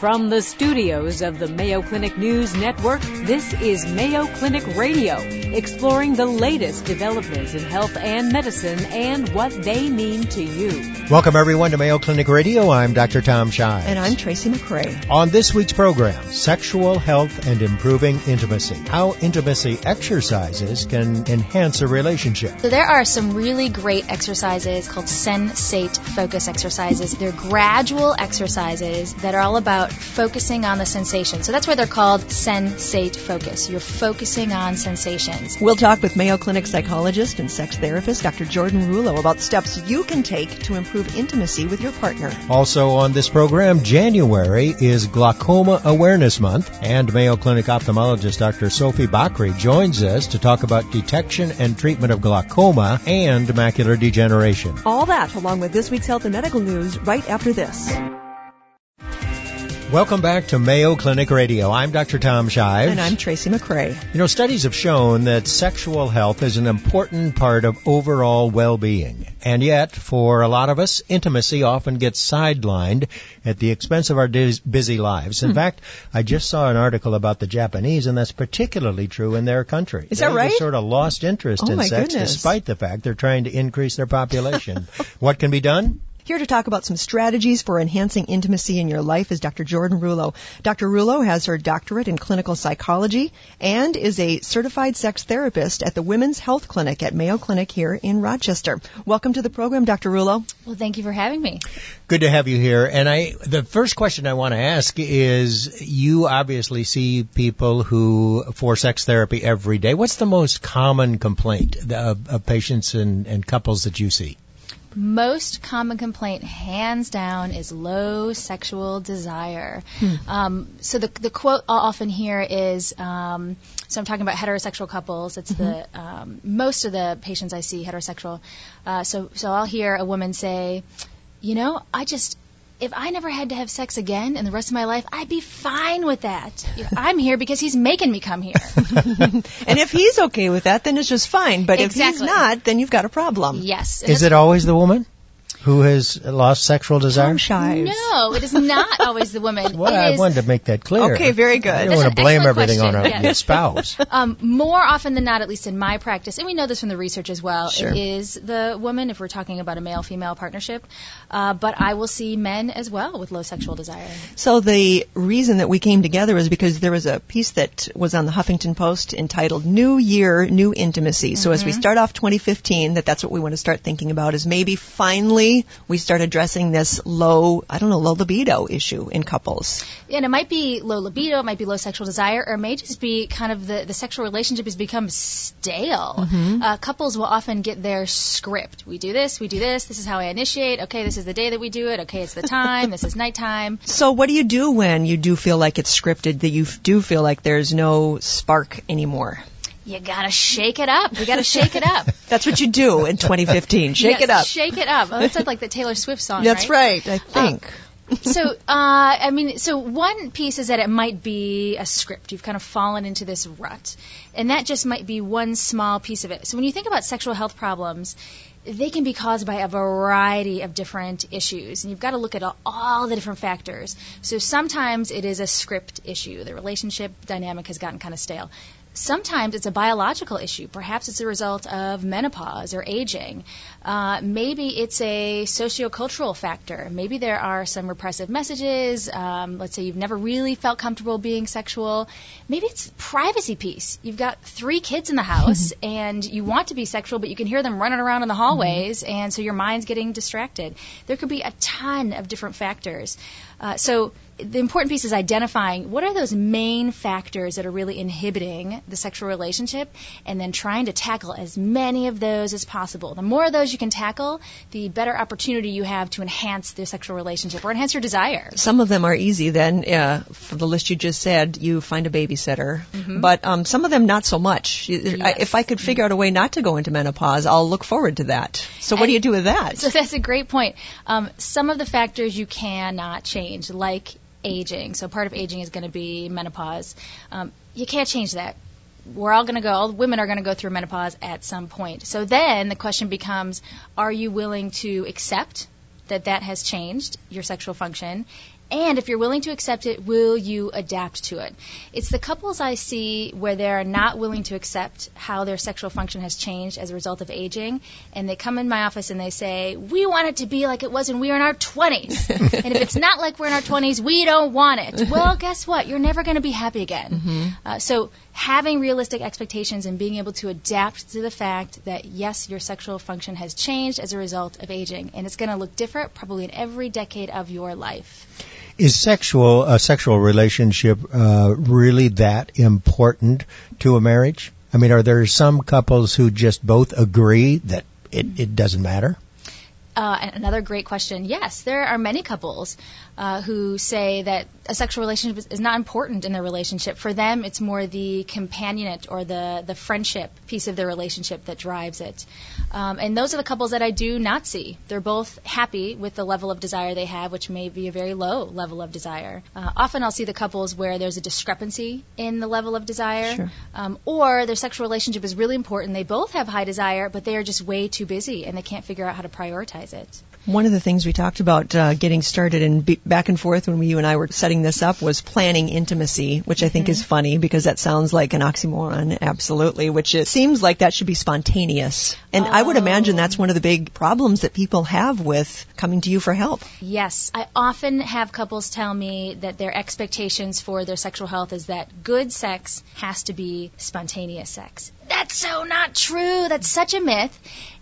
From the studios of the Mayo Clinic News Network, this is Mayo Clinic Radio, exploring the latest developments in health and medicine and what they mean to you. Welcome everyone to Mayo Clinic Radio. I'm Dr. Tom Shives. And I'm Tracy McCray. On this week's program, sexual health and improving intimacy. How intimacy exercises can enhance a relationship. So there are some really great exercises called sensate focus exercises. They're gradual exercises that are all about focusing on the sensation. So that's why they're called sensate focus. You're focusing on sensations. We'll talk with Mayo Clinic psychologist and sex therapist Dr. Jordan Rullo about steps you can take to improve intimacy with your partner. Also on this program, January is Glaucoma Awareness Month, and Mayo Clinic ophthalmologist Dr. Sophie Bakri joins us to talk about detection and treatment of glaucoma and macular degeneration. All that along with this week's health and medical news right after this. Welcome back to Mayo Clinic Radio. I'm Dr. Tom Shives. And I'm Tracy McCray. You know, studies have shown that sexual health is an important part of overall well-being. And yet, for a lot of us, intimacy often gets sidelined at the expense of our busy lives. In hmm. fact, I just saw an article about the Japanese, and that's particularly true in their country. Is they that right? sort of lost interest oh in sex goodness. despite the fact they're trying to increase their population. what can be done? Here to talk about some strategies for enhancing intimacy in your life is Dr. Jordan Rullo. Dr. Rullo has her doctorate in clinical psychology and is a certified sex therapist at the Women's Health Clinic at Mayo Clinic here in Rochester. Welcome to the program, Dr. Rullo. Well, thank you for having me. Good to have you here. And I, the first question I want to ask is, you obviously see people who for sex therapy every day. What's the most common complaint of, of patients and, and couples that you see? Most common complaint, hands down, is low sexual desire. Hmm. Um, so the the quote I'll often hear is, um, so I'm talking about heterosexual couples. It's mm-hmm. the um, most of the patients I see heterosexual. Uh, so so I'll hear a woman say, you know, I just if I never had to have sex again in the rest of my life, I'd be fine with that. I'm here because he's making me come here. and if he's okay with that, then it's just fine. But exactly. if he's not, then you've got a problem. Yes. Is it always the woman? Who has lost sexual desire? No, it is not always the woman. well, I wanted to make that clear. Okay, very good. I don't want to blame everything question. on yeah. your spouse. Um, more often than not, at least in my practice, and we know this from the research as well, sure. it is the woman if we're talking about a male-female partnership. Uh, but I will see men as well with low sexual desire. So the reason that we came together is because there was a piece that was on the Huffington Post entitled "New Year, New Intimacy." Mm-hmm. So as we mm-hmm. start off 2015, that that's what we want to start thinking about is maybe finally we start addressing this low, I don't know, low libido issue in couples. And it might be low libido, it might be low sexual desire, or it may just be kind of the, the sexual relationship has become stale. Mm-hmm. Uh, couples will often get their script. We do this, we do this, this is how I initiate, okay, this is the day that we do it, okay, it's the time, this is nighttime. So what do you do when you do feel like it's scripted, that you do feel like there's no spark anymore? You gotta shake it up. You gotta shake it up. That's what you do in 2015. Shake yes, it up. Shake it up. Oh, that's like the Taylor Swift song. That's right. right I think. Um, so, uh, I mean, so one piece is that it might be a script. You've kind of fallen into this rut, and that just might be one small piece of it. So, when you think about sexual health problems, they can be caused by a variety of different issues, and you've got to look at all, all, the different factors. So sometimes it is a script issue. The relationship dynamic has gotten kind of stale. Sometimes it's a biological issue. Perhaps it's a result of menopause or aging. Uh, maybe it's a sociocultural factor. Maybe there are some repressive messages. Um, let's say you've never really felt comfortable being sexual. Maybe it's privacy piece. You've got three kids in the house and you want to be sexual, but you can hear them running around in the hallways, mm-hmm. and so your mind's getting distracted. There could be a ton of different factors. Uh, so the important piece is identifying what are those main factors that are really inhibiting the sexual relationship and then trying to tackle as many of those as possible. The more of those you can tackle, the better opportunity you have to enhance the sexual relationship or enhance your desire. Some of them are easy then. Uh, for the list you just said, you find a babysitter. Mm-hmm. But um, some of them not so much. Yes. If I could figure out a way not to go into menopause, I'll look forward to that. So what and do you do with that? So that's a great point. Um, some of the factors you cannot change, like aging. So part of aging is going to be menopause. Um, you can't change that. We're all going to go, all women are going to go through menopause at some point. So then the question becomes are you willing to accept that that has changed your sexual function And if you're willing to accept it, will you adapt to it? It's the couples I see where they're not willing to accept how their sexual function has changed as a result of aging, and they come in my office and they say, We want it to be like it was when we were in our 20s. and if it's not like we're in our 20s, we don't want it. Well, guess what? You're never going to be happy again. Mm-hmm. Uh, so having realistic expectations and being able to adapt to the fact that, yes, your sexual function has changed as a result of aging, and it's going to look different probably in every decade of your life. Is sexual a sexual relationship uh, really that important to a marriage? I mean, are there some couples who just both agree that it, it doesn't matter? Uh, another great question. Yes, there are many couples uh, who say that a sexual relationship is, not important in their relationship. For them, it's more the companionate or the, the friendship piece of their relationship that drives it. Um, and those are the couples that I do not see. They're both happy with the level of desire they have, which may be a very low level of desire. Uh, often I'll see the couples where there's a discrepancy in the level of desire, sure. um, or their sexual relationship is really important. They both have high desire, but they are just way too busy and they can't figure out how to prioritize it. One of the things we talked about uh, getting started and be- back and forth when we, you and I were setting this up was planning intimacy, which I think Mm-hmm. is funny because that sounds like an oxymoron, absolutely, which it seems like that should be spontaneous. And I would imagine that's one of the big problems that people have with coming to you for help. Yes, I often have couples tell me that their expectations for their sexual health is that good sex has to be spontaneous sex. That's so not true. That's such a myth.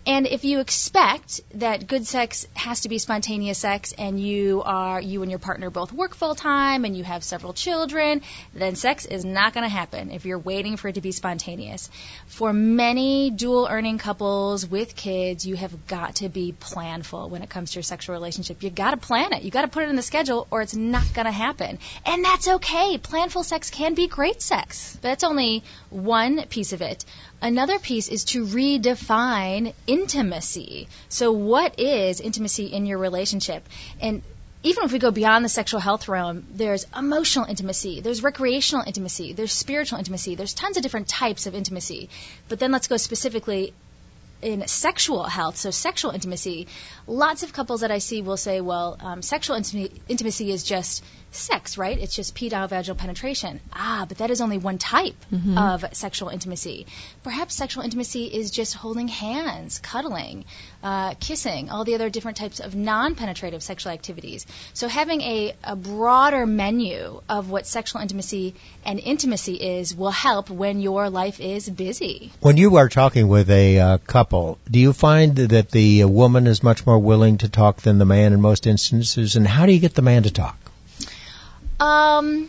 And if you expect that good sex has to be spontaneous sex and you are you and your partner both work full time and you have several children, then sex is not going to happen if you're waiting for it to be spontaneous. For many dual earning couples with kids, you have got to be planful when it comes to your sexual relationship. You got to plan it. You got to put it in the schedule or it's not going to happen. And that's okay. Planful sex can be great sex. But that's only one piece of it. Another piece is to redefine intimacy. So, what is intimacy in your relationship? And even if we go beyond the sexual health realm, there's emotional intimacy, there's recreational intimacy, there's spiritual intimacy, there's tons of different types of intimacy. But then let's go specifically in sexual health, so sexual intimacy, lots of couples that I see will say, well, um, sexual intimacy, intimacy is just sex, right? It's just penile vaginal penetration. Ah, but that is only one type of sexual intimacy. Perhaps sexual intimacy is just holding hands, cuddling, uh, kissing, all the other different types of non-penetrative sexual activities. So having a, a broader menu of what sexual intimacy and intimacy is will help when your life is busy. When you are talking with a uh, couple, do you find that the uh, woman is much more willing to talk than the man in most instances? And how do you get the man to talk? Um,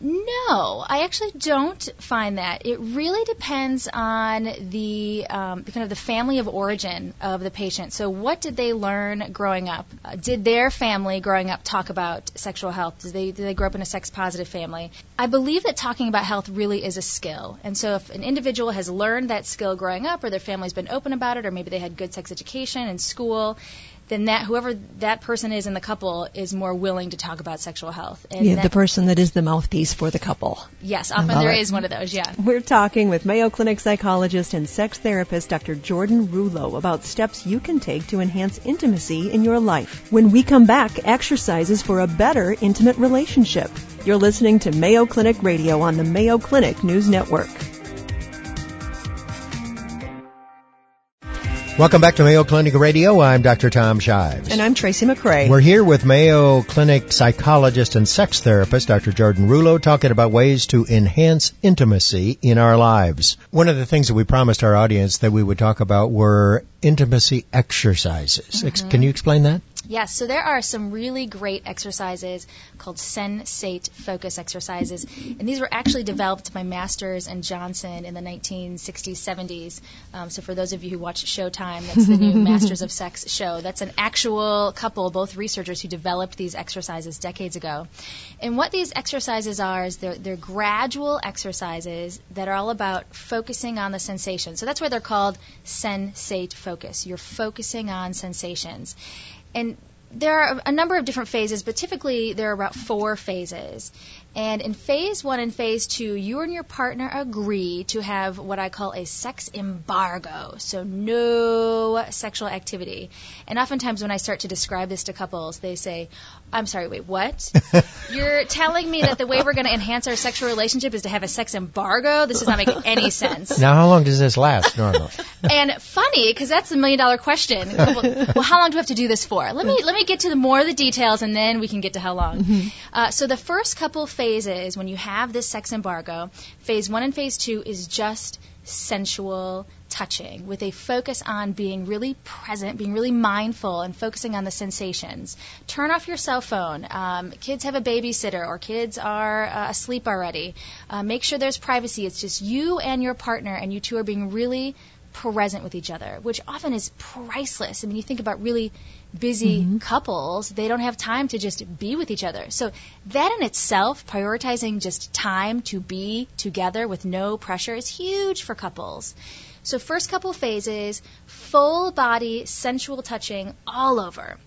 no, I actually don't find that. It really depends on the um, kind of the family of origin of the patient. So, what did they learn growing up? Uh, did their family growing up talk about sexual health? Did they did they grow up in a sex positive family? I believe that talking about health really is a skill. And so, if an individual has learned that skill growing up, or their family's been open about it, or maybe they had good sex education in school, then that whoever that person is in the couple is more willing to talk about sexual health. And Yeah, that- the person that is the mouthpiece for the couple. yes, often love there it. is one of those. Yeah. We're talking with Mayo Clinic psychologist and sex therapist Dr. Jordan Rullo about steps you can take to enhance intimacy in your life. When we come back, exercises for a better intimate relationship. You're listening to Mayo Clinic Radio on the Mayo Clinic News Network. Welcome back to Mayo Clinic Radio. I'm Dr. Tom Shives. And I'm Tracy McCray. We're here with Mayo Clinic psychologist and sex therapist Dr. Jordan Rullo talking about ways to enhance intimacy in our lives. One of the things that we promised our audience that we would talk about were intimacy exercises. Ex- mm-hmm. Can you explain that? Yes, so there are some really great exercises called sensate focus exercises, and these were actually developed by Masters and Johnson in the 1960s, 70s. Um, so for those of you who watch Showtime, that's the new Masters of Sex show. That's an actual couple, both researchers who developed these exercises decades ago. And what these exercises are is they're, they're gradual exercises that are all about focusing on the sensation. So that's why they're called sensate focus. You're focusing on sensations. And there are a number of different phases, but typically there are about four phases. And in phase one and phase two, you and your partner agree to have what I call a sex embargo. So no sexual activity. And oftentimes when I start to describe this to couples, they say, I'm sorry, wait, what? You're telling me that the way we're going to enhance our sexual relationship is to have a sex embargo? This does not make any sense. Now, how long does this last normally? and funny, because that's the million dollar question. Well, how long do we have to do this for? Let me let me get to the more of the details, and then we can get to how long. Mm-hmm. Uh, so the first couple phases, when you have this sex embargo, phase one and phase two is just sensual touching with a focus on being really present, being really mindful, and focusing on the sensations. Turn off your cell phone. Um, kids have a babysitter or kids are uh, asleep already. Uh, make sure there's privacy. It's just you and your partner, and you two are being really present with each other, which often is priceless. I mean, you think about really busy mm-hmm. couples, they don't have time to just be with each other. So that in itself, prioritizing just time to be together with no pressure is huge for couples. So first couple phases, full body sensual touching all over.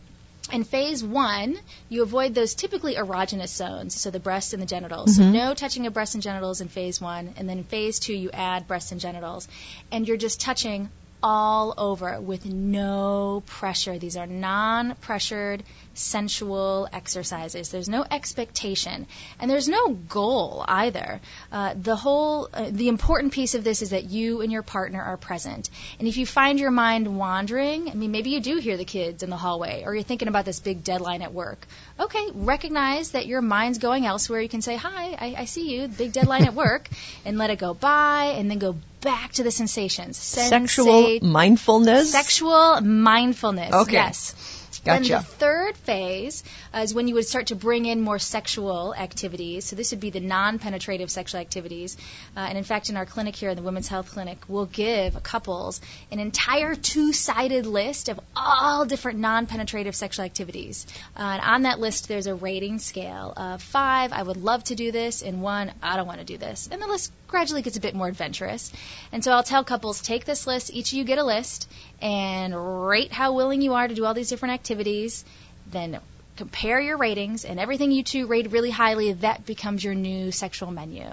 In phase one, you avoid those typically erogenous zones, so the breast and the genitals. Mm-hmm. So no touching of breasts and genitals in phase one. And then in phase two, you add breasts and genitals. And you're just touching all over with no pressure. These are non pressured, sensual exercises. There's no expectation, and there's no goal either. Uh, the whole, uh, the important piece of this is that you and your partner are present. And if you find your mind wandering, I mean, maybe you do hear the kids in the hallway, or you're thinking about this big deadline at work. Okay, recognize that your mind's going elsewhere. You can say, "Hi, I, I see you, big deadline at work," and let it go by, and then go back to the sensations. Sexual mindfulness. Sexual mindfulness. Okay. Yes. Gotcha. Then the third phase is when you would start to bring in more sexual activities. So this would be the non-penetrative sexual activities. Uh, and in fact, in our clinic here, in the Women's Health Clinic, we'll give couples an entire two-sided list of all different non-penetrative sexual activities. Uh, and on that list, there's a rating scale of five, I would love to do this, and one, I don't want to do this. And the list gradually gets a bit more adventurous. And so I'll tell couples, take this list, each of you get a list, and rate how willing you are to do all these different activities. Then compare your ratings, and everything you two rate really highly, that becomes your new sexual menu.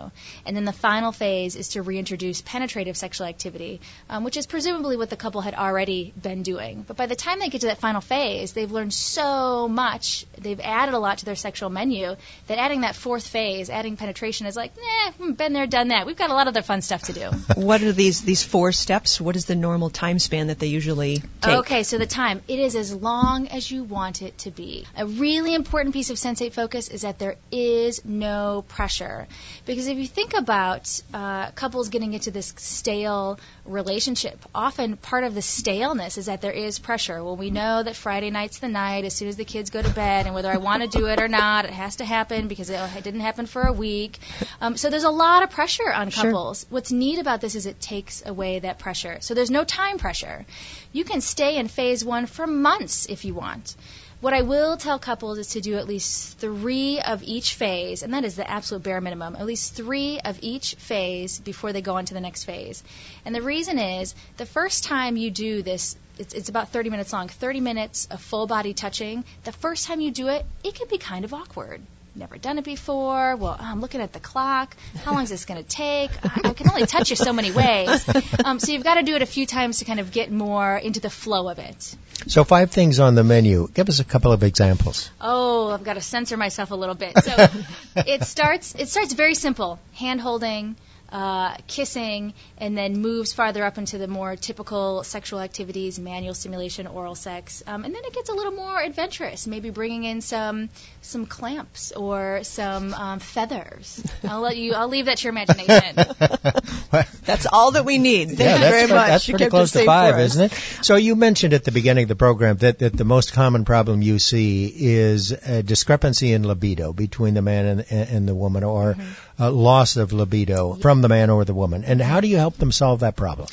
And then the final phase is to reintroduce penetrative sexual activity, um, which is presumably what the couple had already been doing. But by the time they get to that final phase, they've learned so much, they've added a lot to their sexual menu, that adding that fourth phase, adding penetration, is like, eh, been there, done that. We've got a lot of other fun stuff to do. what are these these four steps? What is the normal time span that they usually take? Okay, so the time it is as long as you want it to be. A really important piece of sensate focus is that there is no pressure. Because if you think about uh, couples getting into this stale relationship, often part of the staleness is that there is pressure. Well, we know that Friday night's the night as soon as the kids go to bed, and whether I want to do it or not, it has to happen because it, didn't happen for a week. Um, so there's a lot of pressure on couples. Sure. What's neat about this is it takes away that pressure. So there's no time pressure. You can stay in phase one for months if you want. What I will tell couples is to do at least three of each phase, and that is the absolute bare minimum, at least three of each phase before they go on to the next phase. And the reason is the first time you do this, it's, it's about 30 minutes long, 30 minutes of full body touching. The first time you do it, it can be kind of awkward never done it before. Well, I'm looking at the clock. How long is this going to take? I, I can only touch you so many ways. Um, so you've got to do it a few times to kind of get more into the flow of it. So five things on the menu. Give us a couple of examples. Oh, I've got to censor myself a little bit. So it starts. It starts very simple: hand holding uh, kissing, and then moves farther up into the more typical sexual activities, manual stimulation, oral sex, um, and then it gets a little more adventurous. Maybe bringing in some some clamps or some um, feathers. I'll let you. I'll leave that to your imagination. that's all that we need. Thank yeah, you very much. That's pretty close to five, isn't it? So you mentioned at the beginning of the program that, that the most common problem you see is a discrepancy in libido between the man and, and the woman, or mm-hmm uh, loss of libido from the man or the woman. And how do you help them solve that problem?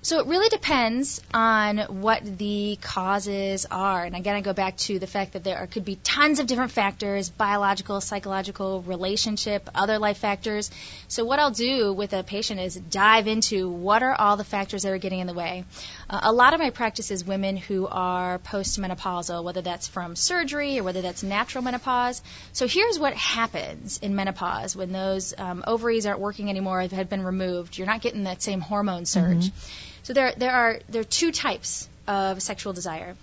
So it really depends on what the causes are. And again, I go back to the fact that there are, could be tons of different factors biological, psychological, relationship, other life factors. So what I'll do with a patient is dive into what are all the factors that are getting in the way. Uh, a lot of my practice is women who are postmenopausal, whether that's from surgery or whether that's natural menopause. So here's what happens in menopause when those um, ovaries aren't working anymore, have been removed. You're not getting that same hormone surge. Mm-hmm. So there, there are there are two types of sexual desire.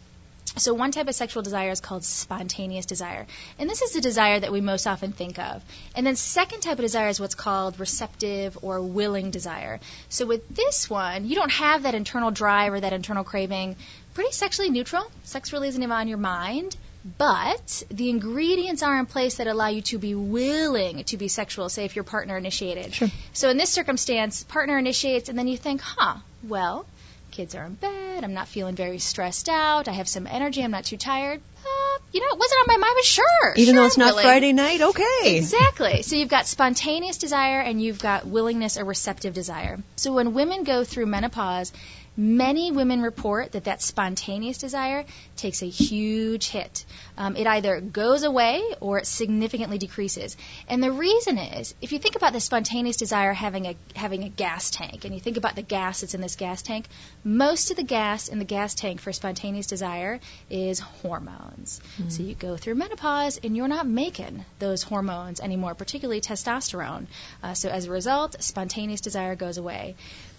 So one type of sexual desire is called spontaneous desire. And this is the desire that we most often think of. And then second type of desire is what's called receptive or willing desire. So with this one, you don't have that internal drive or that internal craving. Pretty sexually neutral. Sex really isn't even on your mind. But the ingredients are in place that allow you to be willing to be sexual, say if your partner initiated. Sure. So in this circumstance, partner initiates and then you think, huh, well, kids are in bed. I'm not feeling very stressed out. I have some energy. I'm not too tired. Uh, you know, it wasn't on my mind, but sure. Even sure, though it's not. Friday night, okay. Exactly. So you've got spontaneous desire and you've got willingness or receptive desire. So when women go through menopause, Many women report that that spontaneous desire takes a huge hit. Um, it either goes away or it significantly decreases. And the reason is, if you think about the spontaneous desire having a having a gas tank, and you think about the gas that's in this gas tank, most of the gas in the gas tank for spontaneous desire is hormones. Mm-hmm. So you go through menopause and you're not making those hormones anymore, particularly testosterone. Uh, so as a result, spontaneous desire goes away.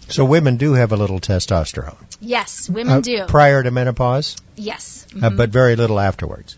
So women do have a little testosterone. Yes, women uh, do. Prior to menopause? Yes. Mm-hmm. Uh, but very little afterwards.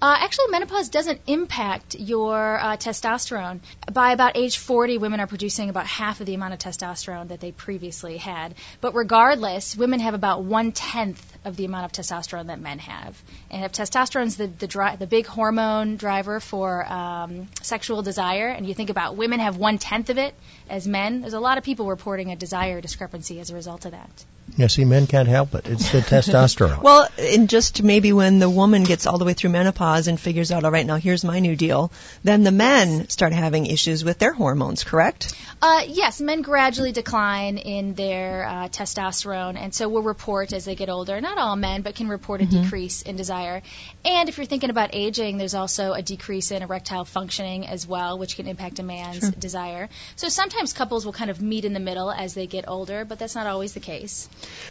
Uh, actually, menopause doesn't impact your uh, testosterone. By about age 40, women are producing about half of the amount of testosterone that they previously had. But regardless, women have about one tenth of the amount of testosterone that men have. And if testosterone is the the, dri- the big hormone driver for um, sexual desire, and you think about women have one tenth of it as men, there's a lot of people reporting a desire discrepancy as a result of that. Yeah, see, men can't help it. It's the testosterone. Well, and just maybe when the woman gets all the way through menopause and figures out, all right, now here's my new deal, then the men start having issues with their hormones, correct? Uh, yes, men gradually decline in their uh, testosterone, and so will report as they get older. Not all men, but can report a Mm-hmm. decrease in desire. And if you're thinking about aging, there's also a decrease in erectile functioning as well, which can impact a man's Sure. desire. So sometimes couples will kind of meet in the middle as they get older, but that's not always the case.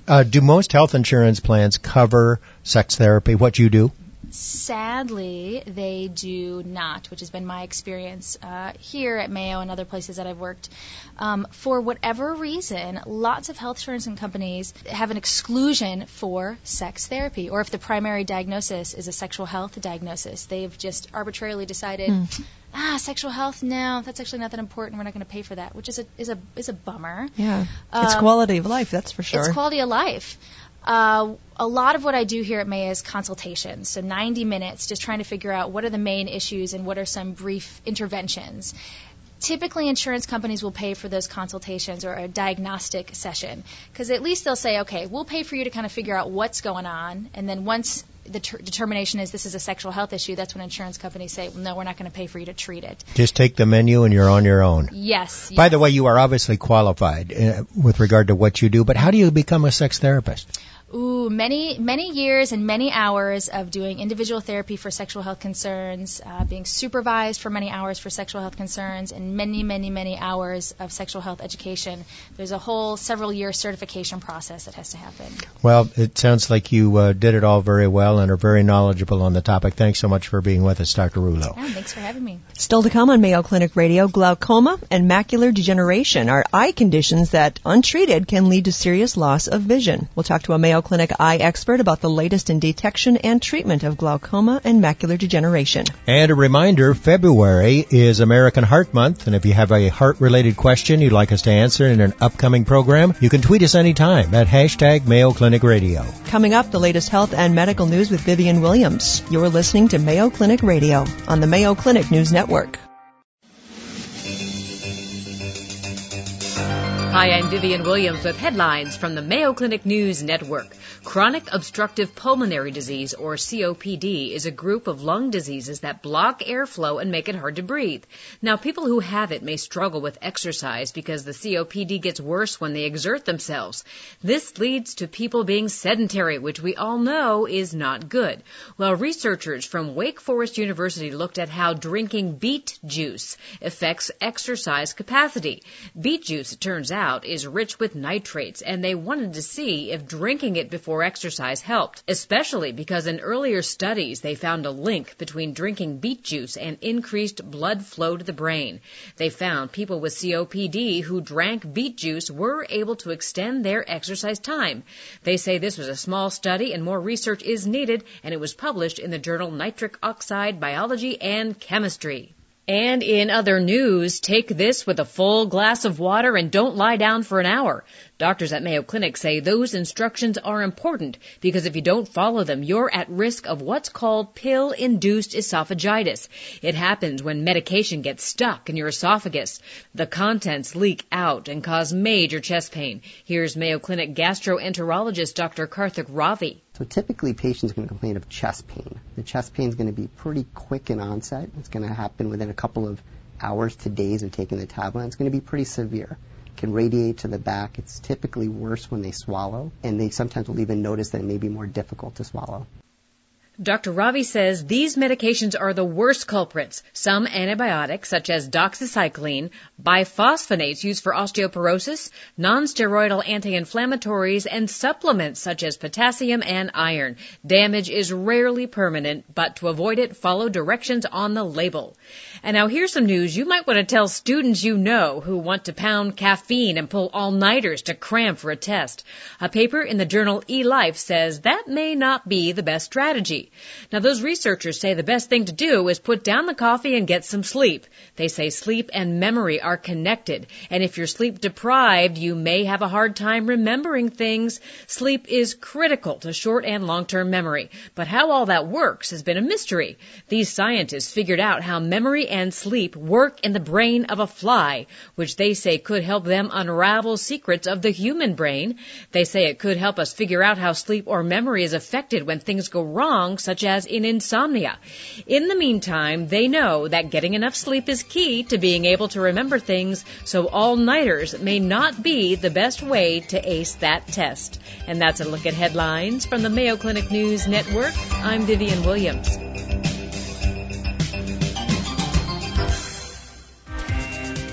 Uh, do most health insurance plans cover sex therapy? What you do? Sadly, they do not, which has been my experience uh, here at Mayo and other places that I've worked. Um, for whatever reason, lots of health insurance companies have an exclusion for sex therapy, or if the primary diagnosis is a sexual health diagnosis, they've just arbitrarily decided. Ah, sexual health? No, that's actually not that important. We're not going to pay for that, which is a is a is a bummer. Yeah. it's Um, quality of life, that's for sure. It's quality of life. Uh, a lot of what I do here at May is consultations, so 90 minutes, just trying to figure out what are the main issues and what are some brief interventions. Typically, insurance companies will pay for those consultations or a diagnostic session because at least they'll say, okay, we'll pay for you to kind of figure out what's going on, and then once the ter- determination is this is a sexual health issue, that's when insurance companies say, well, no, we're not going to pay for you to treat it. Just take the menu and you're on your own. Yes. By yes. the way, you are obviously qualified uh, with regard to what you do, but how do you become a sex therapist? Ooh, many many years and many hours of doing individual therapy for sexual health concerns, uh, being supervised for many hours for sexual health concerns, and many many many hours of sexual health education. There's a whole several year certification process that has to happen. Well, it sounds like you uh, did it all very well and are very knowledgeable on the topic. Thanks so much for being with us, Dr. Rullo. Yeah, thanks for having me. Still to come on Mayo Clinic Radio, glaucoma and macular degeneration are eye conditions that, untreated, can lead to serious loss of vision. We'll talk to a Mayo Clinic eye expert about the latest in detection and treatment of glaucoma and macular degeneration. And a reminder, February is American Heart Month, and if you have a heart-related question you'd like us to answer in an upcoming program, you can tweet us anytime at hashtag Mayo Clinic Radio. Coming up, the latest health and medical news with Vivian Williams. You're listening to Mayo Clinic Radio on the Mayo Clinic News Network. Hi, I'm Vivian Williams with headlines from the Mayo Clinic News Network. Chronic obstructive pulmonary disease, or COPD, is a group of lung diseases that block airflow and make it hard to breathe. Now, people who have it may struggle with exercise because the COPD gets worse when they exert themselves. This leads to people being sedentary, which we all know is not good. Well, researchers from Wake Forest University looked at how drinking beet juice affects exercise capacity. Beet juice, it turns out, is rich with nitrates, and they wanted to see if drinking it before exercise helped, especially because in earlier studies they found a link between drinking beet juice and increased blood flow to the brain. They found people with COPD who drank beet juice were able to extend their exercise time. They say this was a small study and more research is needed, and it was published in the journal Nitric Oxide Biology and Chemistry. And in other news, take this with a full glass of water and don't lie down for an hour. Doctors at Mayo Clinic say those instructions are important because if you don't follow them, you're at risk of what's called pill-induced esophagitis. It happens when medication gets stuck in your esophagus. The contents leak out and cause major chest pain. Here's Mayo Clinic gastroenterologist Dr. Karthik Ravi. So typically patients are going to complain of chest pain. The chest pain is going to be pretty quick in onset. It's going to happen within a couple of hours to days of taking the tablet. It's going to be pretty severe. It can radiate to the back. It's typically worse when they swallow, and they sometimes will even notice that it may be more difficult to swallow. Dr. Ravi says these medications are the worst culprits. Some antibiotics, such as doxycycline, bisphosphonates used for osteoporosis, nonsteroidal anti-inflammatories, and supplements such as potassium and iron. Damage is rarely permanent, but to avoid it, follow directions on the label. And now here's some news you might want to tell students you know who want to pound caffeine and pull all-nighters to cram for a test. A paper in the journal eLife says that may not be the best strategy. Now those researchers say the best thing to do is put down the coffee and get some sleep. They say sleep and memory are connected, and if you're sleep deprived, you may have a hard time remembering things. Sleep is critical to short and long-term memory, but how all that works has been a mystery. These scientists figured out how memory and sleep work in the brain of a fly, which they say could help them unravel secrets of the human brain. They say it could help us figure out how sleep or memory is affected when things go wrong, such as in insomnia. In the meantime, they know that getting enough sleep is key to being able to remember things, so all-nighters may not be the best way to ace that test. And that's a look at headlines from the Mayo Clinic News Network. I'm Vivian Williams.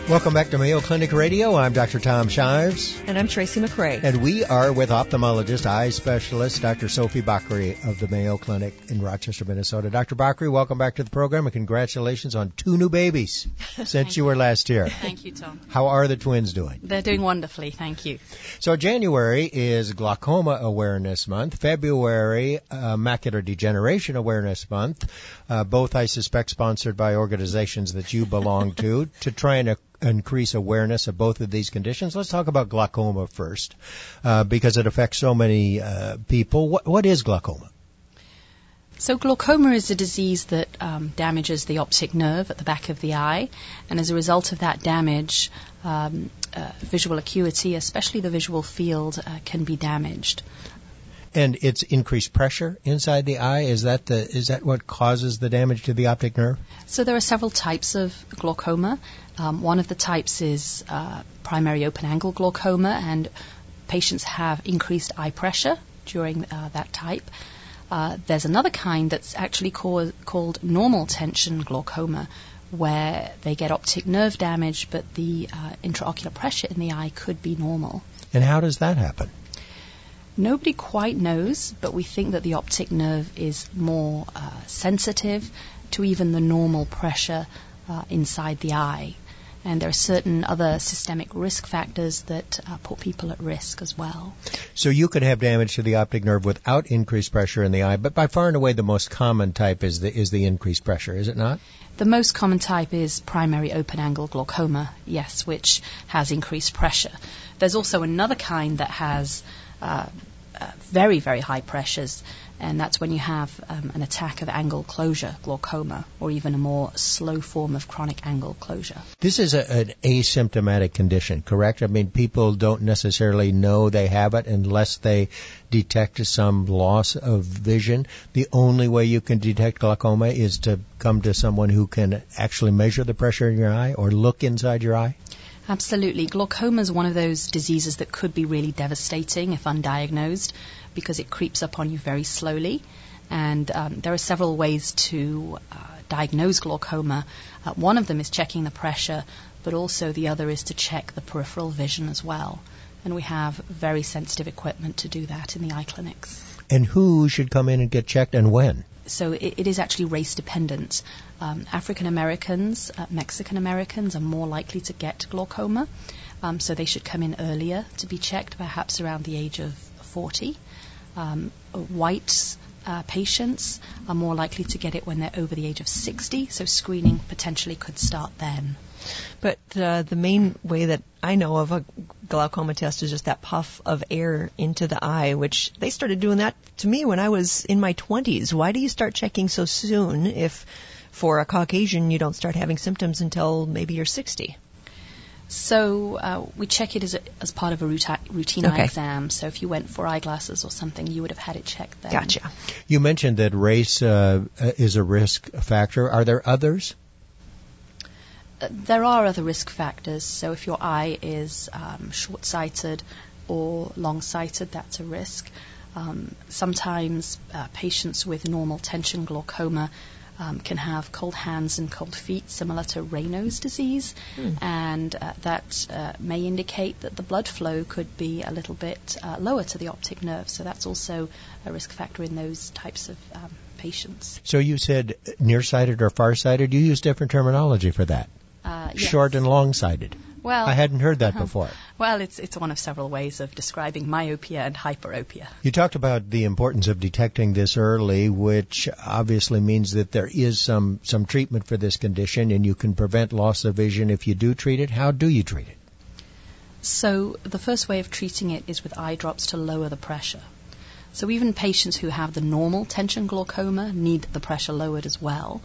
Welcome back to Mayo Clinic Radio. I'm Dr. Tom Shives. And I'm Tracy McCray. And we are with ophthalmologist, eye specialist, Dr. Sophie Bakri of the Mayo Clinic in Rochester, Minnesota. Dr. Bakri, welcome back to the program and congratulations on two new babies since you were last here. Thank you, Tom. How are the twins doing? They're doing wonderfully, thank you. So January is Glaucoma Awareness Month. February, uh, Macular Degeneration Awareness Month. Uh, both, I suspect, sponsored by organizations that you belong to to try and increase awareness of both of these conditions. Let's talk about glaucoma first, uh, because it affects so many uh, people. What, what is glaucoma? So, glaucoma is a disease that um, damages the optic nerve at the back of the eye, and as a result of that damage, um, uh, visual acuity, especially the visual field, uh, can be damaged. And it's increased pressure inside the eye. Is that the is that what causes the damage to the optic nerve? So there are several types of glaucoma. Um, one of the types is uh, primary open angle glaucoma, and patients have increased eye pressure during uh, that type. Uh, there's another kind that's actually called, called normal tension glaucoma, where they get optic nerve damage, but the uh, intraocular pressure in the eye could be normal. And how does that happen? Nobody quite knows, but we think that the optic nerve is more uh, sensitive to even the normal pressure uh, inside the eye. And there are certain other systemic risk factors that uh, put people at risk as well. So you could have damage to the optic nerve without increased pressure in the eye, but by far and away the most common type is the is the increased pressure, is it not? The most common type is primary open angle glaucoma, yes, which has increased pressure. There's also another kind that has uh, uh, very, very high pressures, and that's when you have um, an attack of angle closure, glaucoma, or even a more slow form of chronic angle closure. This is a, an asymptomatic condition, correct? I mean, people don't necessarily know they have it unless they detect some loss of vision. The only way you can detect glaucoma is to come to someone who can actually measure the pressure in your eye or look inside your eye. Absolutely. Glaucoma is one of those diseases that could be really devastating if undiagnosed because it creeps up on you very slowly. And um, there are several ways to uh, diagnose glaucoma. Uh, one of them is checking the pressure, but also the other is to check the peripheral vision as well. And we have very sensitive equipment to do that in the eye clinics. And who should come in and get checked and when? so it, it is actually race dependent. Um, African Americans, uh, Mexican Americans are more likely to get glaucoma, um, so they should come in earlier to be checked, perhaps around the age of 40. Um, white uh, patients are more likely to get it when they're over the age of 60, so screening potentially could start then. But uh, the main way that I know of a glaucoma test is just that puff of air into the eye, which they started doing that to me when I was in my 20s. Why do you start checking so soon if for a Caucasian you don't start having symptoms until maybe you're 60? So uh, we check it as, a, as part of a routine, routine Okay. eye exam. So if you went for eyeglasses or something, you would have had it checked then. Gotcha. You mentioned that race uh, uh, is a risk factor. Are there others? Uh, there are other risk factors. So if your eye is um, short-sighted or long-sighted, that's a risk. Um, sometimes uh, patients with normal tension glaucoma um, can have cold hands and cold feet, similar to Raynaud's disease, and uh, that uh, may indicate that the blood flow could be a little bit uh, lower to the optic nerve. So that's also a risk factor in those types of um, patients. So you said nearsighted or farsighted. You use different terminology for that. Uh, yes. Short and long-sighted. Well, I hadn't heard that uh-huh. before. Well, it's it's one of several ways of describing myopia and hyperopia. You talked about the importance of detecting this early, which obviously means that there is some, some treatment for this condition and you can prevent loss of vision if you do treat it. How do you treat it? So the first way of treating it is with eye drops to lower the pressure. So even patients who have the normal tension glaucoma need the pressure lowered as well.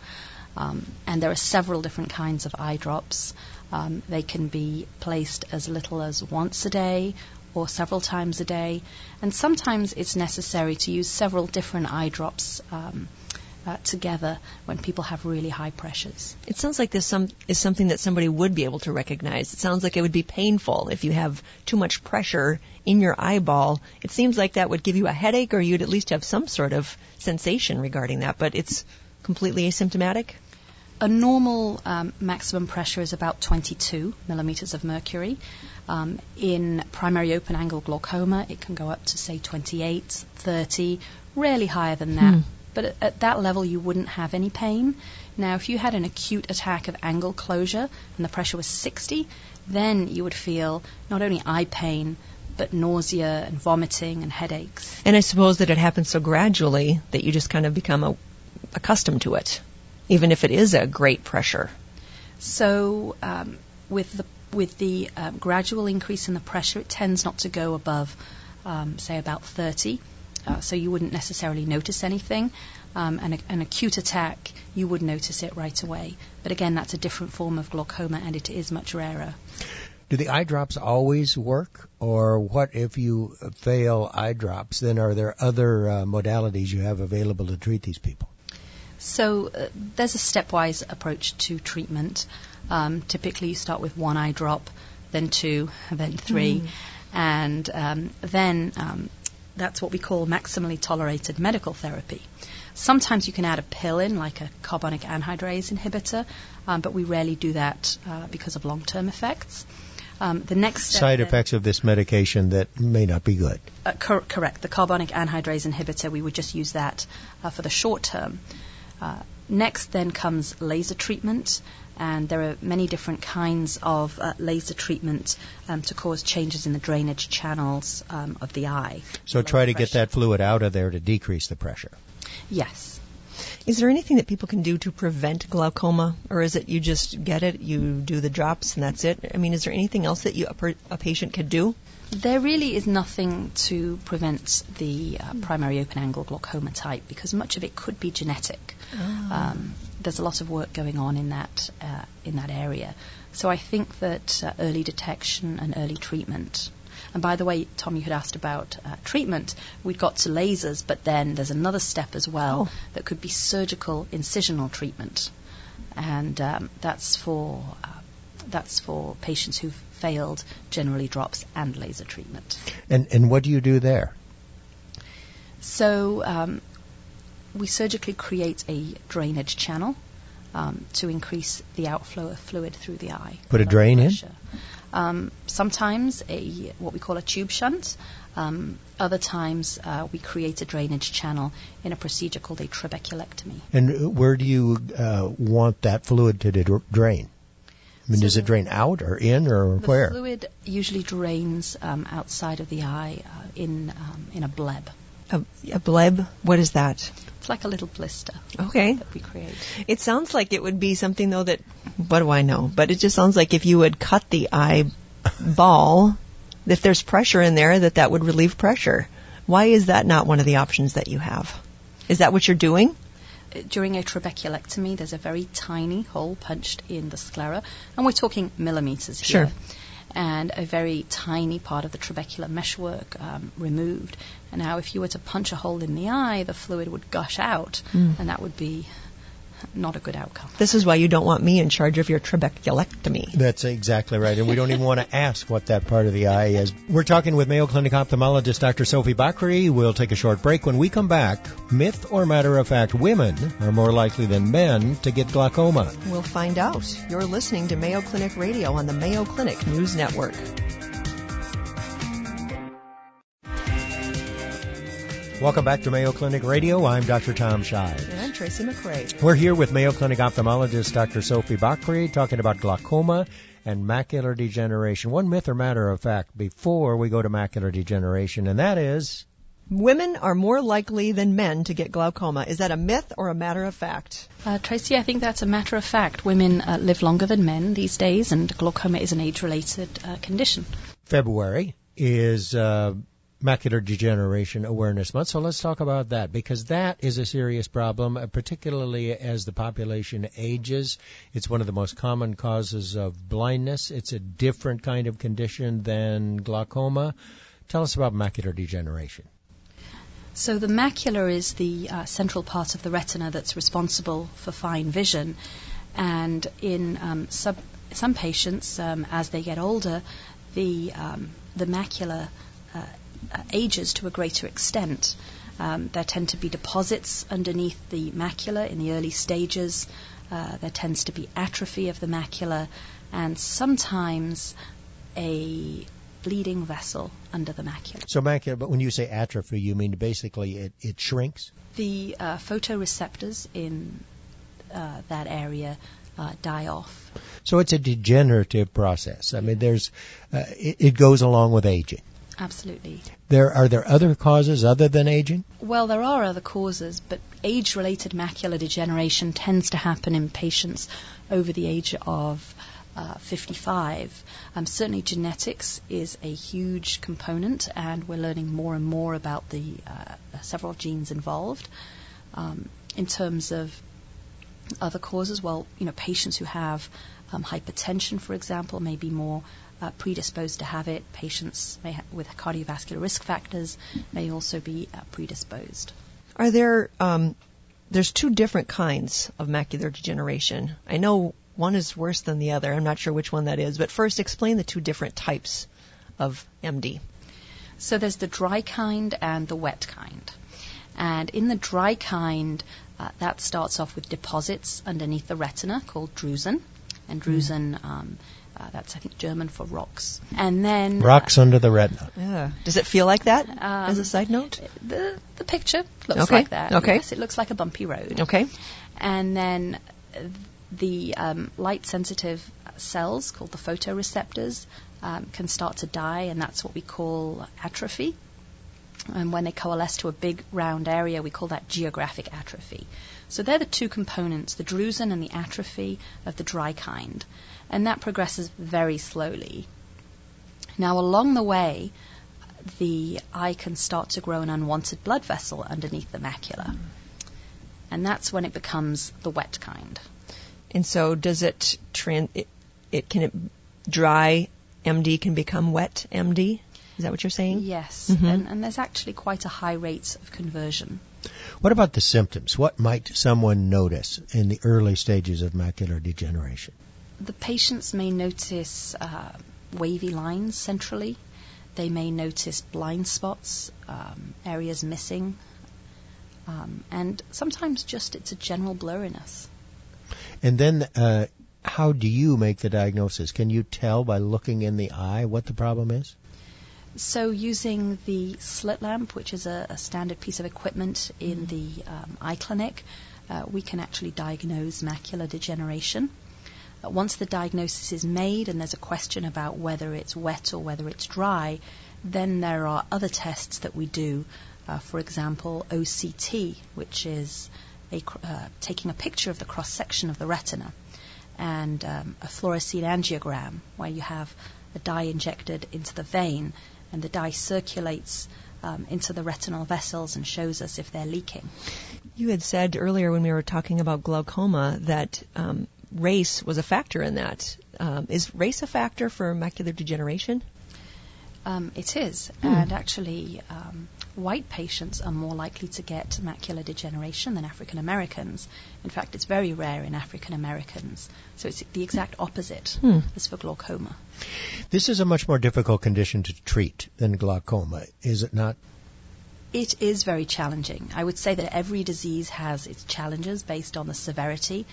Um, and there are several different kinds of eye drops. Um, they can be placed as little as once a day or several times a day. And sometimes it's necessary to use several different eye drops um, uh, together when people have really high pressures. It sounds like this some, is something that somebody would be able to recognize. It sounds like it would be painful if you have too much pressure in your eyeball. It seems like that would give you a headache, or you'd at least have some sort of sensation regarding that. But it's completely asymptomatic. A normal um, maximum pressure is about 22 millimeters of mercury. Um, in primary open angle glaucoma, it can go up to, say, 28, 30, rarely higher than that. Hmm. But at, at that level, you wouldn't have any pain. Now, if you had an acute attack of angle closure and the pressure was 60, then you would feel not only eye pain, but nausea and vomiting and headaches. And I suppose that it happens so gradually that you just kind of become a, accustomed to it, even if it is a great pressure. So um, with the with the um, gradual increase in the pressure, it tends not to go above, um, say, about 30. Uh, so you wouldn't necessarily notice anything. Um, and a, an acute attack, you would notice it right away. But again, that's a different form of glaucoma, and it is much rarer. Do the eye drops always work, or what if you fail eye drops? Then are there other uh, modalities you have available to treat these people? So uh, there's a stepwise approach to treatment. Um, typically, you start with one eye drop, then two, then three, and um, then um, that's what we call maximally tolerated medical therapy. Sometimes you can add a pill in, like a carbonic anhydrase inhibitor, um, but we rarely do that uh, because of long-term effects. Um, the next step Side then- effects of this medication that may not be good. uh, cor- correct. The carbonic anhydrase inhibitor, we would just use that uh, for the short term. Uh, next, then comes laser treatment, and there are many different kinds of uh, laser treatment um, to cause changes in the drainage channels um, of the eye. So try to get that fluid out of there to decrease the pressure. Yes. Is there anything that people can do to prevent glaucoma, or is it you just get it, you do the drops, and that's it? I mean, is there anything else that you a, per, a patient could do? There really is nothing to prevent the uh, primary open angle glaucoma type because much of it could be genetic. Oh. Um, there's a lot of work going on in that uh, in that area. So I think that uh, early detection and early treatment. And by the way, Tom, you had asked about uh, treatment. We'd got to lasers, but then there's another step as well Oh. that could be surgical incisional treatment, and um, that's for uh, that's for patients who've failed generally drops and laser treatment. And and what do you do there? So um, we surgically create a drainage channel um, to increase the outflow of fluid through the eye. Put a drain in? Um, sometimes a what we call a tube shunt. Um, other times uh, we create a drainage channel in a procedure called a trabeculectomy. And where do you uh, want that fluid to dra- drain? I mean, So does it drain out or in or The where? The fluid usually drains um, outside of the eye uh, in um, in a bleb. A, a bleb? What is that? It's like a little blister Okay. that we create. It sounds like it would be something though that what do I know? But it just sounds like if you would cut the eyeball, if there's pressure in there, that that would relieve pressure. Why is that not one of the options that you have? Is that what you're doing? During a trabeculectomy, there's a very tiny hole punched in the sclera, and we're talking millimeters here. Sure. And a very tiny part of the trabecular meshwork um, removed. And now, if you were to punch a hole in the eye, the fluid would gush out, Mm. and that would be not a good outcome. This is why you don't want me in charge of your trabeculectomy. That's exactly right. And we don't even want to ask what that part of the eye is. We're talking with Mayo Clinic ophthalmologist Dr. Sophie Bakri. We'll take a short break. When we come back, myth or matter of fact, women are more likely than men to get glaucoma. We'll find out. You're listening to Mayo Clinic Radio on the Mayo Clinic News Network. Welcome back to Mayo Clinic Radio. I'm Dr. Tom Shives. And I'm Tracy McCray. We're here with Mayo Clinic ophthalmologist Dr. Sophie Bakri talking about glaucoma and macular degeneration. One myth or matter of fact before we go to macular degeneration, and that is Women are more likely than men to get glaucoma. Is that a myth or a matter of fact? Uh, Tracy, I think that's a matter of fact. Women uh, live longer than men these days, and glaucoma is an age related uh, condition. February is uh, Macular Degeneration Awareness Month. So let's talk about that because that is a serious problem, uh, particularly as the population ages. It's one of the most common causes of blindness. It's a different kind of condition than glaucoma. Tell us about macular degeneration. So the macula is the uh, central part of the retina that's responsible for fine vision, and in um, sub, some patients, um, as they get older, the um, the macula uh, ages to a greater extent. Um, there tend to be deposits underneath the macula in the early stages. Uh, there tends to be atrophy of the macula, and sometimes a bleeding vessel under the macula. So macular, but when you say atrophy, you mean basically it, it shrinks? The uh, photoreceptors in uh, that area uh, die off. So it's a degenerative process. I mean, there's, uh, it, it goes along with aging. Absolutely. There are there other causes other than aging? Well, there are other causes, but age related macular degeneration tends to happen in patients over the age of uh, 55. Um, certainly, genetics is a huge component, and we're learning more and more about the uh, several genes involved. Um, in terms of other causes, well, you know, patients who have um, hypertension, for example, may be more uh, predisposed to have it. Patients may ha- with cardiovascular risk factors may also be uh, predisposed. Are there, um, there's two different kinds of macular degeneration. I know one is worse than the other. I'm not sure which one that is. But first, explain the two different types of MD. So there's the dry kind and the wet kind. And in the dry kind, uh, that starts off with deposits underneath the retina called drusen. And drusen, um, uh, that's I think German for rocks. And then Rocks under the retina. Yeah. Does it feel like that? Um, as a side note. the the picture looks Okay, like that. okay. Yes, it looks like a bumpy road. Okay. And then uh, the um, light sensitive cells called the photoreceptors um, can start to die, and that's what we call atrophy. And when they coalesce to a big round area, we call that geographic atrophy. So they're the two components, the drusen and the atrophy of the dry kind. And that progresses very slowly. Now, along the way, the eye can start to grow an unwanted blood vessel underneath the macula. And that's when it becomes the wet kind. And so, does it, trans? it, it can it dry MD can become wet MD? Is that what you're saying? Yes, mm-hmm. and, and there's actually quite a high rate of conversion. What about the symptoms? What might someone notice in the early stages of macular degeneration? The patients may notice uh, wavy lines centrally. They may notice blind spots, um, areas missing, um, and sometimes just it's a general blurriness. And then, uh, how do you make the diagnosis? Can you tell by looking in the eye what the problem is? So, using the slit lamp, which is a, a standard piece of equipment in the um, eye clinic, uh, we can actually diagnose macular degeneration. Uh, once the diagnosis is made and there's a question about whether it's wet or whether it's dry, then there are other tests that we do. Uh, for example, OCT, which is a, uh, taking a picture of the cross section of the retina, and um, a fluorescein angiogram, where you have a dye injected into the vein and the dye circulates um, into the retinal vessels and shows us if they're leaking. You had said earlier when we were talking about glaucoma that um, race was a factor in that. Um, is race a factor for macular degeneration? Um, it is, hmm. and actually, um, white patients are more likely to get macular degeneration than African Americans. In fact, it's very rare in African Americans. So it's the exact opposite hmm. as for glaucoma. This is a much more difficult condition to treat than glaucoma, is it not? It is very challenging. I would say that every disease has its challenges based on the severity,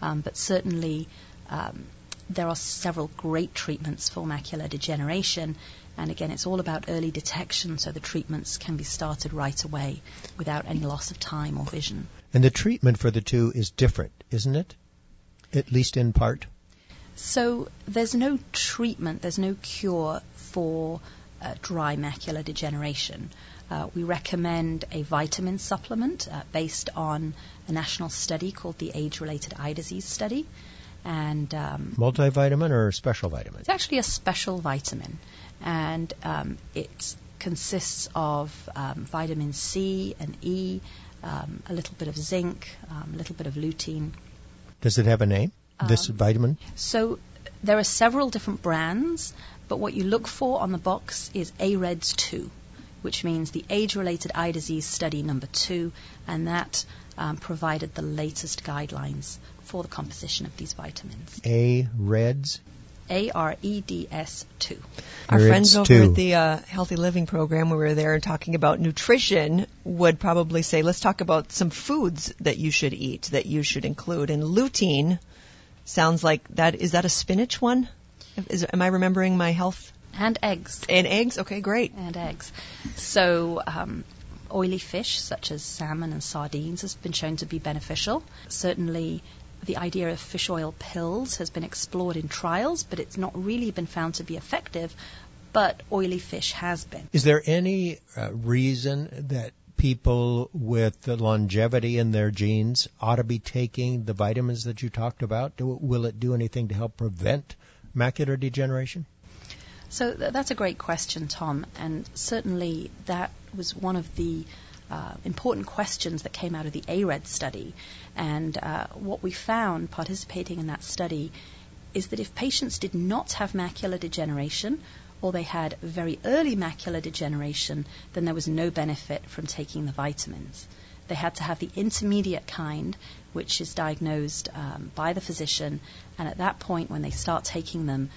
um, but certainly um, there are several great treatments for macular degeneration, and again, it's all about early detection so the treatments can be started right away without any loss of time or vision. And the treatment for the two is different, isn't it? At least in part? So there's no treatment, there's no cure for uh, dry macular degeneration. Uh, we recommend a vitamin supplement uh, based on a national study called the Age Related Eye Disease Study. And um, multivitamin or special vitamin? It's actually a special vitamin and um, it consists of um, vitamin C and E, um, a little bit of zinc, um, a little bit of lutein. Does it have a name? This um, vitamin? So there are several different brands, but what you look for on the box is AREDS 2, which means the age-related eye disease study number two, and that um, provided the latest guidelines for the composition of these vitamins. AREDS? A R E D S 2. Our friends over two. at the uh, Healthy Living program, when we were there and talking about nutrition, would probably say, let's talk about some foods that you should eat, that you should include. And lutein sounds like that. Is that a spinach one? Is, am I remembering my health? And eggs. And eggs? Okay, great. And eggs. So, um, oily fish such as salmon and sardines has been shown to be beneficial. Certainly, the idea of fish oil pills has been explored in trials, but it's not really been found to be effective. But oily fish has been. Is there any uh, reason that people with the longevity in their genes ought to be taking the vitamins that you talked about? Do, will it do anything to help prevent macular degeneration? So th- that's a great question, Tom, and certainly that was one of the uh, important questions that came out of the ARED study. And uh, what we found participating in that study is that if patients did not have macular degeneration, or they had very early macular degeneration, then there was no benefit from taking the vitamins. They had to have the intermediate kind, which is diagnosed um, by the physician, and at that point, when they start taking them,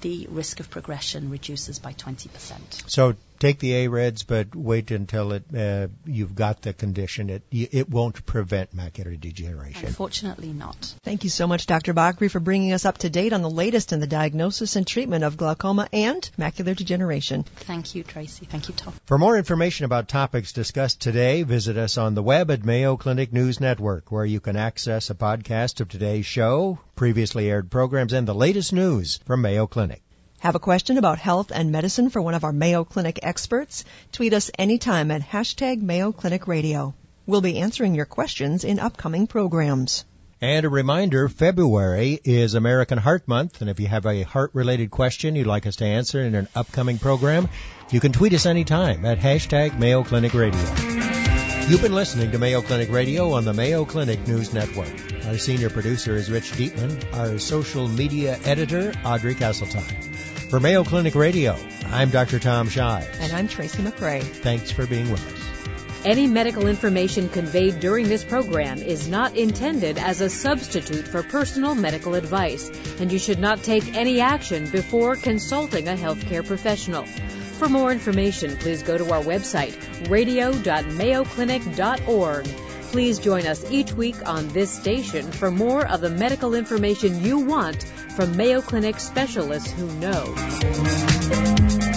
the risk of progression reduces by 20%. So take the AREDS, but wait until it uh, you've got the condition. It it won't prevent macular degeneration. Unfortunately, not. Thank you so much, Dr. Bakri, for bringing us up to date on the latest in the diagnosis and treatment of glaucoma and macular degeneration. Thank you, Tracy. Thank you, Tom. For more information about topics discussed today, visit us on the web at Mayo Clinic News Network, where you can access a podcast of today's show, previously aired programs, and the latest news from Mayo Clinic. Have a question about health and medicine for one of our Mayo Clinic experts? Tweet us anytime at hashtag Mayo Clinic Radio. We'll be answering your questions in upcoming programs. And a reminder, February is American Heart Month, and if you have a heart-related question you'd like us to answer in an upcoming program, you can tweet us anytime at hashtag Mayo Clinic Radio. You've been listening to Mayo Clinic Radio on the Mayo Clinic News Network. Our senior producer is Rich Dietman, our social media editor, Audrey Castletime. For Mayo Clinic Radio, I'm Dr. Tom Shives. And I'm Tracy McCray. Thanks for being with us. Any medical information conveyed during this program is not intended as a substitute for personal medical advice, and you should not take any action before consulting a healthcare professional. For more information, please go to our website, radio.mayoclinic.org. Please join us each week on this station for more of the medical information you want from Mayo Clinic specialists who know.